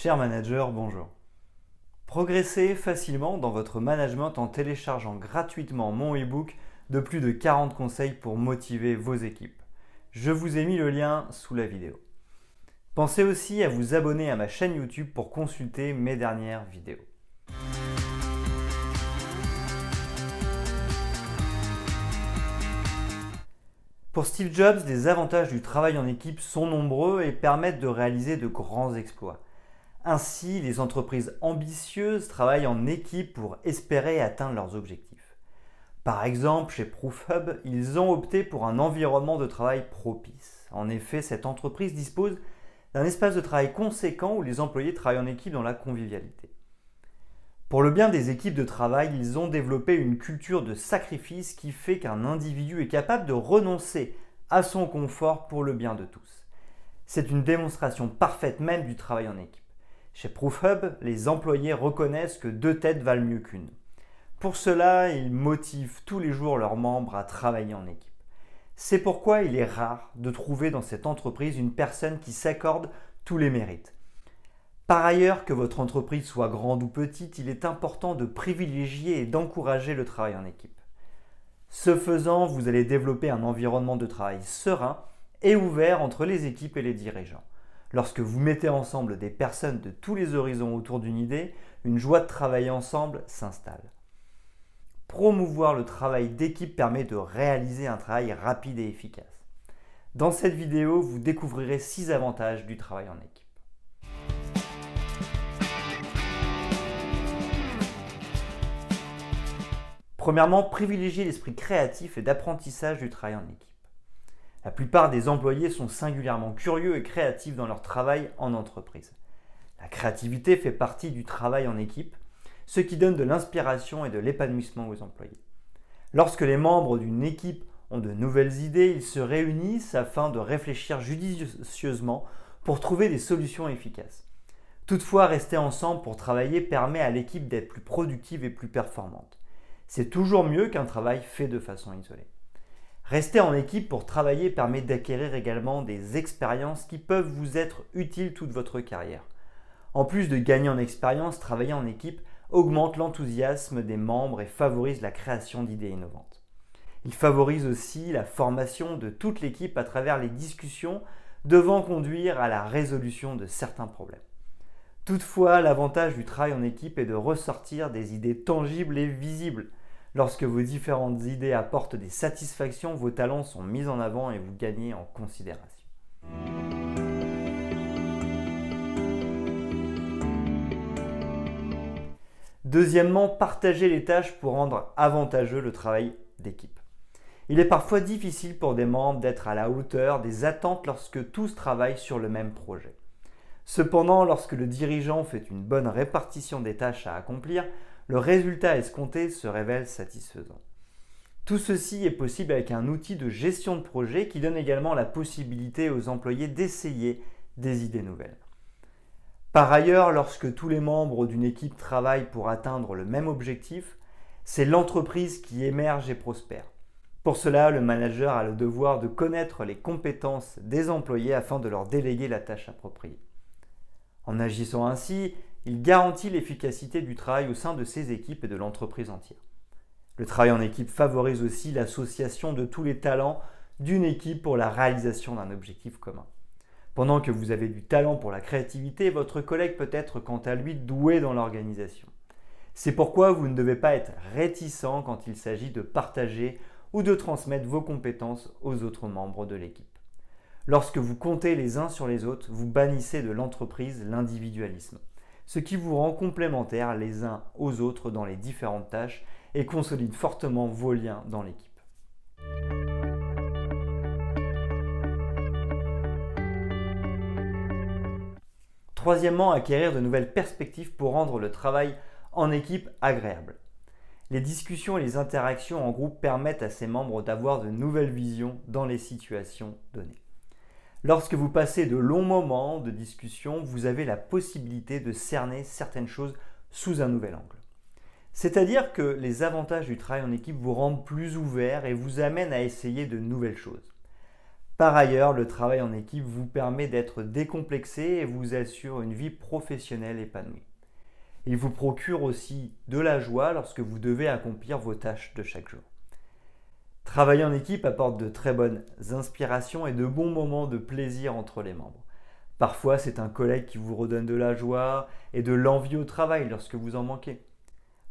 Cher manager, bonjour. Progressez facilement dans votre management en téléchargeant gratuitement mon e-book de plus de 40 conseils pour motiver vos équipes. Je vous ai mis le lien sous la vidéo. Pensez aussi à vous abonner à ma chaîne YouTube pour consulter mes dernières vidéos. Pour Steve Jobs, les avantages du travail en équipe sont nombreux et permettent de réaliser de grands exploits. Ainsi, les entreprises ambitieuses travaillent en équipe pour espérer atteindre leurs objectifs. Par exemple, chez ProofHub, ils ont opté pour un environnement de travail propice. En effet, cette entreprise dispose d'un espace de travail conséquent où les employés travaillent en équipe dans la convivialité. Pour le bien des équipes de travail, ils ont développé une culture de sacrifice qui fait qu'un individu est capable de renoncer à son confort pour le bien de tous. C'est une démonstration parfaite même du travail en équipe. Chez ProofHub, les employés reconnaissent que deux têtes valent mieux qu'une. Pour cela, ils motivent tous les jours leurs membres à travailler en équipe. C'est pourquoi il est rare de trouver dans cette entreprise une personne qui s'accorde tous les mérites. Par ailleurs, que votre entreprise soit grande ou petite, il est important de privilégier et d'encourager le travail en équipe. Ce faisant, vous allez développer un environnement de travail serein et ouvert entre les équipes et les dirigeants. Lorsque vous mettez ensemble des personnes de tous les horizons autour d'une idée, une joie de travailler ensemble s'installe. Promouvoir le travail d'équipe permet de réaliser un travail rapide et efficace. Dans cette vidéo, vous découvrirez 6 avantages du travail en équipe. Premièrement, privilégier l'esprit créatif et d'apprentissage du travail en équipe. La plupart des employés sont singulièrement curieux et créatifs dans leur travail en entreprise. La créativité fait partie du travail en équipe, ce qui donne de l'inspiration et de l'épanouissement aux employés. Lorsque les membres d'une équipe ont de nouvelles idées, ils se réunissent afin de réfléchir judicieusement pour trouver des solutions efficaces. Toutefois, rester ensemble pour travailler permet à l'équipe d'être plus productive et plus performante. C'est toujours mieux qu'un travail fait de façon isolée. Rester en équipe pour travailler permet d'acquérir également des expériences qui peuvent vous être utiles toute votre carrière. En plus de gagner en expérience, travailler en équipe augmente l'enthousiasme des membres et favorise la création d'idées innovantes. Il favorise aussi la formation de toute l'équipe à travers les discussions devant conduire à la résolution de certains problèmes. Toutefois, l'avantage du travail en équipe est de ressortir des idées tangibles et visibles. Lorsque vos différentes idées apportent des satisfactions, vos talents sont mis en avant et vous gagnez en considération. Deuxièmement, partager les tâches pour rendre avantageux le travail d'équipe. Il est parfois difficile pour des membres d'être à la hauteur des attentes lorsque tous travaillent sur le même projet. Cependant, lorsque le dirigeant fait une bonne répartition des tâches à accomplir, le résultat escompté se révèle satisfaisant. Tout ceci est possible avec un outil de gestion de projet qui donne également la possibilité aux employés d'essayer des idées nouvelles. Par ailleurs, lorsque tous les membres d'une équipe travaillent pour atteindre le même objectif, c'est l'entreprise qui émerge et prospère. Pour cela, le manager a le devoir de connaître les compétences des employés afin de leur déléguer la tâche appropriée. En agissant ainsi, il garantit l'efficacité du travail au sein de ses équipes et de l'entreprise entière. Le travail en équipe favorise aussi l'association de tous les talents d'une équipe pour la réalisation d'un objectif commun. Pendant que vous avez du talent pour la créativité, votre collègue peut être quant à lui doué dans l'organisation. C'est pourquoi vous ne devez pas être réticent quand il s'agit de partager ou de transmettre vos compétences aux autres membres de l'équipe. Lorsque vous comptez les uns sur les autres, vous bannissez de l'entreprise l'individualisme, ce qui vous rend complémentaires les uns aux autres dans les différentes tâches et consolide fortement vos liens dans l'équipe. Troisièmement, acquérir de nouvelles perspectives pour rendre le travail en équipe agréable. Les discussions et les interactions en groupe permettent à ses membres d'avoir de nouvelles visions dans les situations données. Lorsque vous passez de longs moments de discussion, vous avez la possibilité de cerner certaines choses sous un nouvel angle. C'est-à-dire que les avantages du travail en équipe vous rendent plus ouvert et vous amènent à essayer de nouvelles choses. Par ailleurs, le travail en équipe vous permet d'être décomplexé et vous assure une vie professionnelle épanouie. Il vous procure aussi de la joie lorsque vous devez accomplir vos tâches de chaque jour. Travailler en équipe apporte de très bonnes inspirations et de bons moments de plaisir entre les membres. Parfois, c'est un collègue qui vous redonne de la joie et de l'envie au travail lorsque vous en manquez.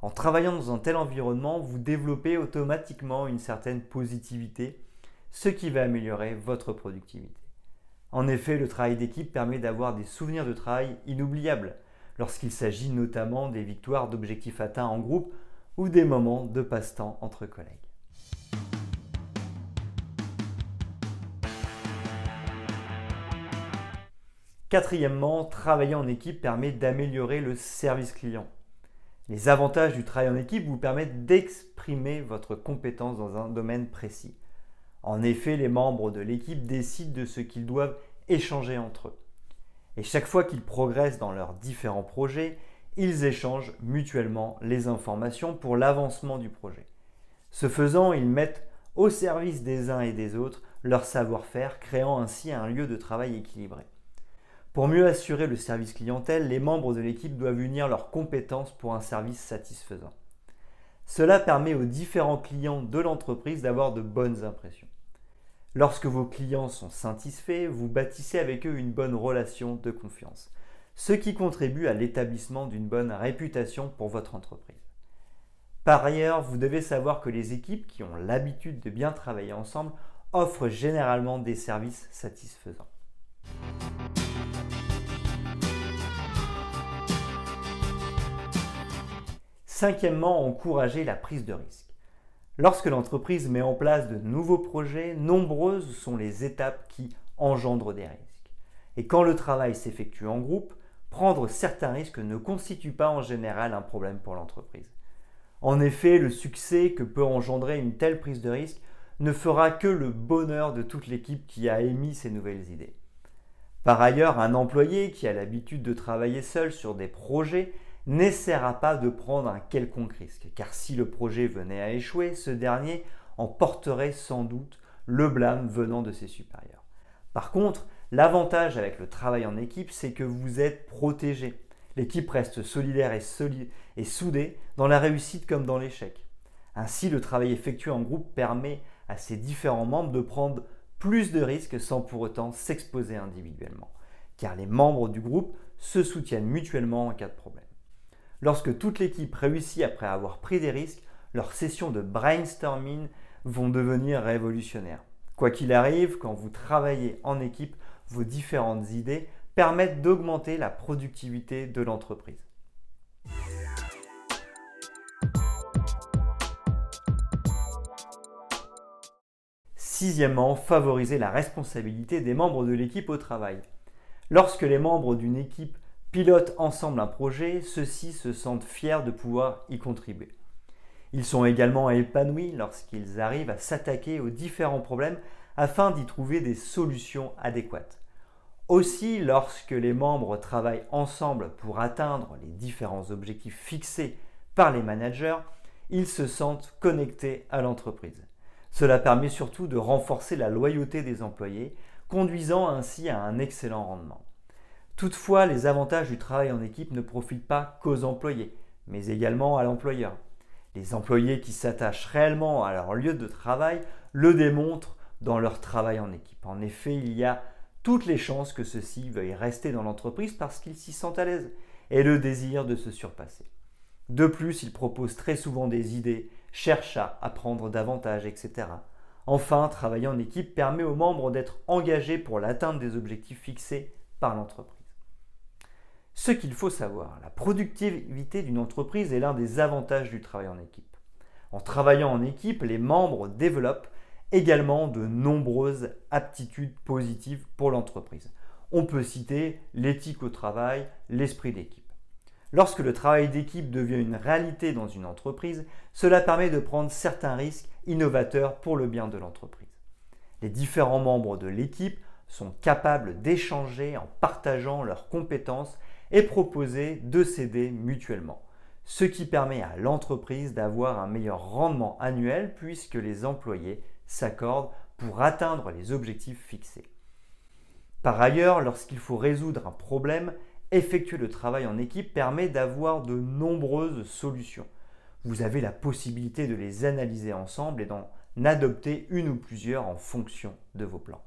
En travaillant dans un tel environnement, vous développez automatiquement une certaine positivité, ce qui va améliorer votre productivité. En effet, le travail d'équipe permet d'avoir des souvenirs de travail inoubliables, lorsqu'il s'agit notamment des victoires d'objectifs atteints en groupe ou des moments de passe-temps entre collègues. Quatrièmement, travailler en équipe permet d'améliorer le service client. Les avantages du travail en équipe vous permettent d'exprimer votre compétence dans un domaine précis. En effet, les membres de l'équipe décident de ce qu'ils doivent échanger entre eux. Et chaque fois qu'ils progressent dans leurs différents projets, ils échangent mutuellement les informations pour l'avancement du projet. Ce faisant, ils mettent au service des uns et des autres leur savoir-faire, créant ainsi un lieu de travail équilibré. Pour mieux assurer le service clientèle, les membres de l'équipe doivent unir leurs compétences pour un service satisfaisant. Cela permet aux différents clients de l'entreprise d'avoir de bonnes impressions. Lorsque vos clients sont satisfaits, vous bâtissez avec eux une bonne relation de confiance, ce qui contribue à l'établissement d'une bonne réputation pour votre entreprise. Par ailleurs, vous devez savoir que les équipes qui ont l'habitude de bien travailler ensemble offrent généralement des services satisfaisants. Cinquièmement, encourager la prise de risque. Lorsque l'entreprise met en place de nouveaux projets, nombreuses sont les étapes qui engendrent des risques. Et quand le travail s'effectue en groupe, prendre certains risques ne constitue pas en général un problème pour l'entreprise. En effet, le succès que peut engendrer une telle prise de risque ne fera que le bonheur de toute l'équipe qui a émis ces nouvelles idées. Par ailleurs, un employé qui a l'habitude de travailler seul sur des projets n'essaiera pas de prendre un quelconque risque, car si le projet venait à échouer, ce dernier en porterait sans doute le blâme venant de ses supérieurs. Par contre, l'avantage avec le travail en équipe, c'est que vous êtes protégé. L'équipe reste solidaire et, et soudée dans la réussite comme dans l'échec. Ainsi, le travail effectué en groupe permet à ses différents membres de prendre plus de risques sans pour autant s'exposer individuellement, car les membres du groupe se soutiennent mutuellement en cas de problème. Lorsque toute l'équipe réussit après avoir pris des risques, leurs sessions de brainstorming vont devenir révolutionnaires. Quoi qu'il arrive, quand vous travaillez en équipe, vos différentes idées permettent d'augmenter la productivité de l'entreprise. Sixièmement, favoriser la responsabilité des membres de l'équipe au travail. Lorsque les membres d'une équipe pilotent ensemble un projet, ceux-ci se sentent fiers de pouvoir y contribuer. Ils sont également épanouis lorsqu'ils arrivent à s'attaquer aux différents problèmes afin d'y trouver des solutions adéquates. Aussi, lorsque les membres travaillent ensemble pour atteindre les différents objectifs fixés par les managers, ils se sentent connectés à l'entreprise. Cela permet surtout de renforcer la loyauté des employés, conduisant ainsi à un excellent rendement. Toutefois, les avantages du travail en équipe ne profitent pas qu'aux employés, mais également à l'employeur. Les employés qui s'attachent réellement à leur lieu de travail le démontrent dans leur travail en équipe. En effet, il y a toutes les chances que ceux-ci veuillent rester dans l'entreprise parce qu'ils s'y sentent à l'aise et le désir de se surpasser. De plus, ils proposent très souvent des idées, cherchent à apprendre davantage, etc. Enfin, travailler en équipe permet aux membres d'être engagés pour l'atteinte des objectifs fixés par l'entreprise. Ce qu'il faut savoir, la productivité d'une entreprise est l'un des avantages du travail en équipe. En travaillant en équipe, les membres développent également de nombreuses aptitudes positives pour l'entreprise. On peut citer l'éthique au travail, l'esprit d'équipe. Lorsque le travail d'équipe devient une réalité dans une entreprise, cela permet de prendre certains risques innovateurs pour le bien de l'entreprise. Les différents membres de l'équipe sont capables d'échanger en partageant leurs compétences et proposer de s'aider mutuellement, ce qui permet à l'entreprise d'avoir un meilleur rendement annuel puisque les employés s'accordent pour atteindre les objectifs fixés. Par ailleurs, lorsqu'il faut résoudre un problème, effectuer le travail en équipe permet d'avoir de nombreuses solutions. Vous avez la possibilité de les analyser ensemble et d'en adopter une ou plusieurs en fonction de vos plans.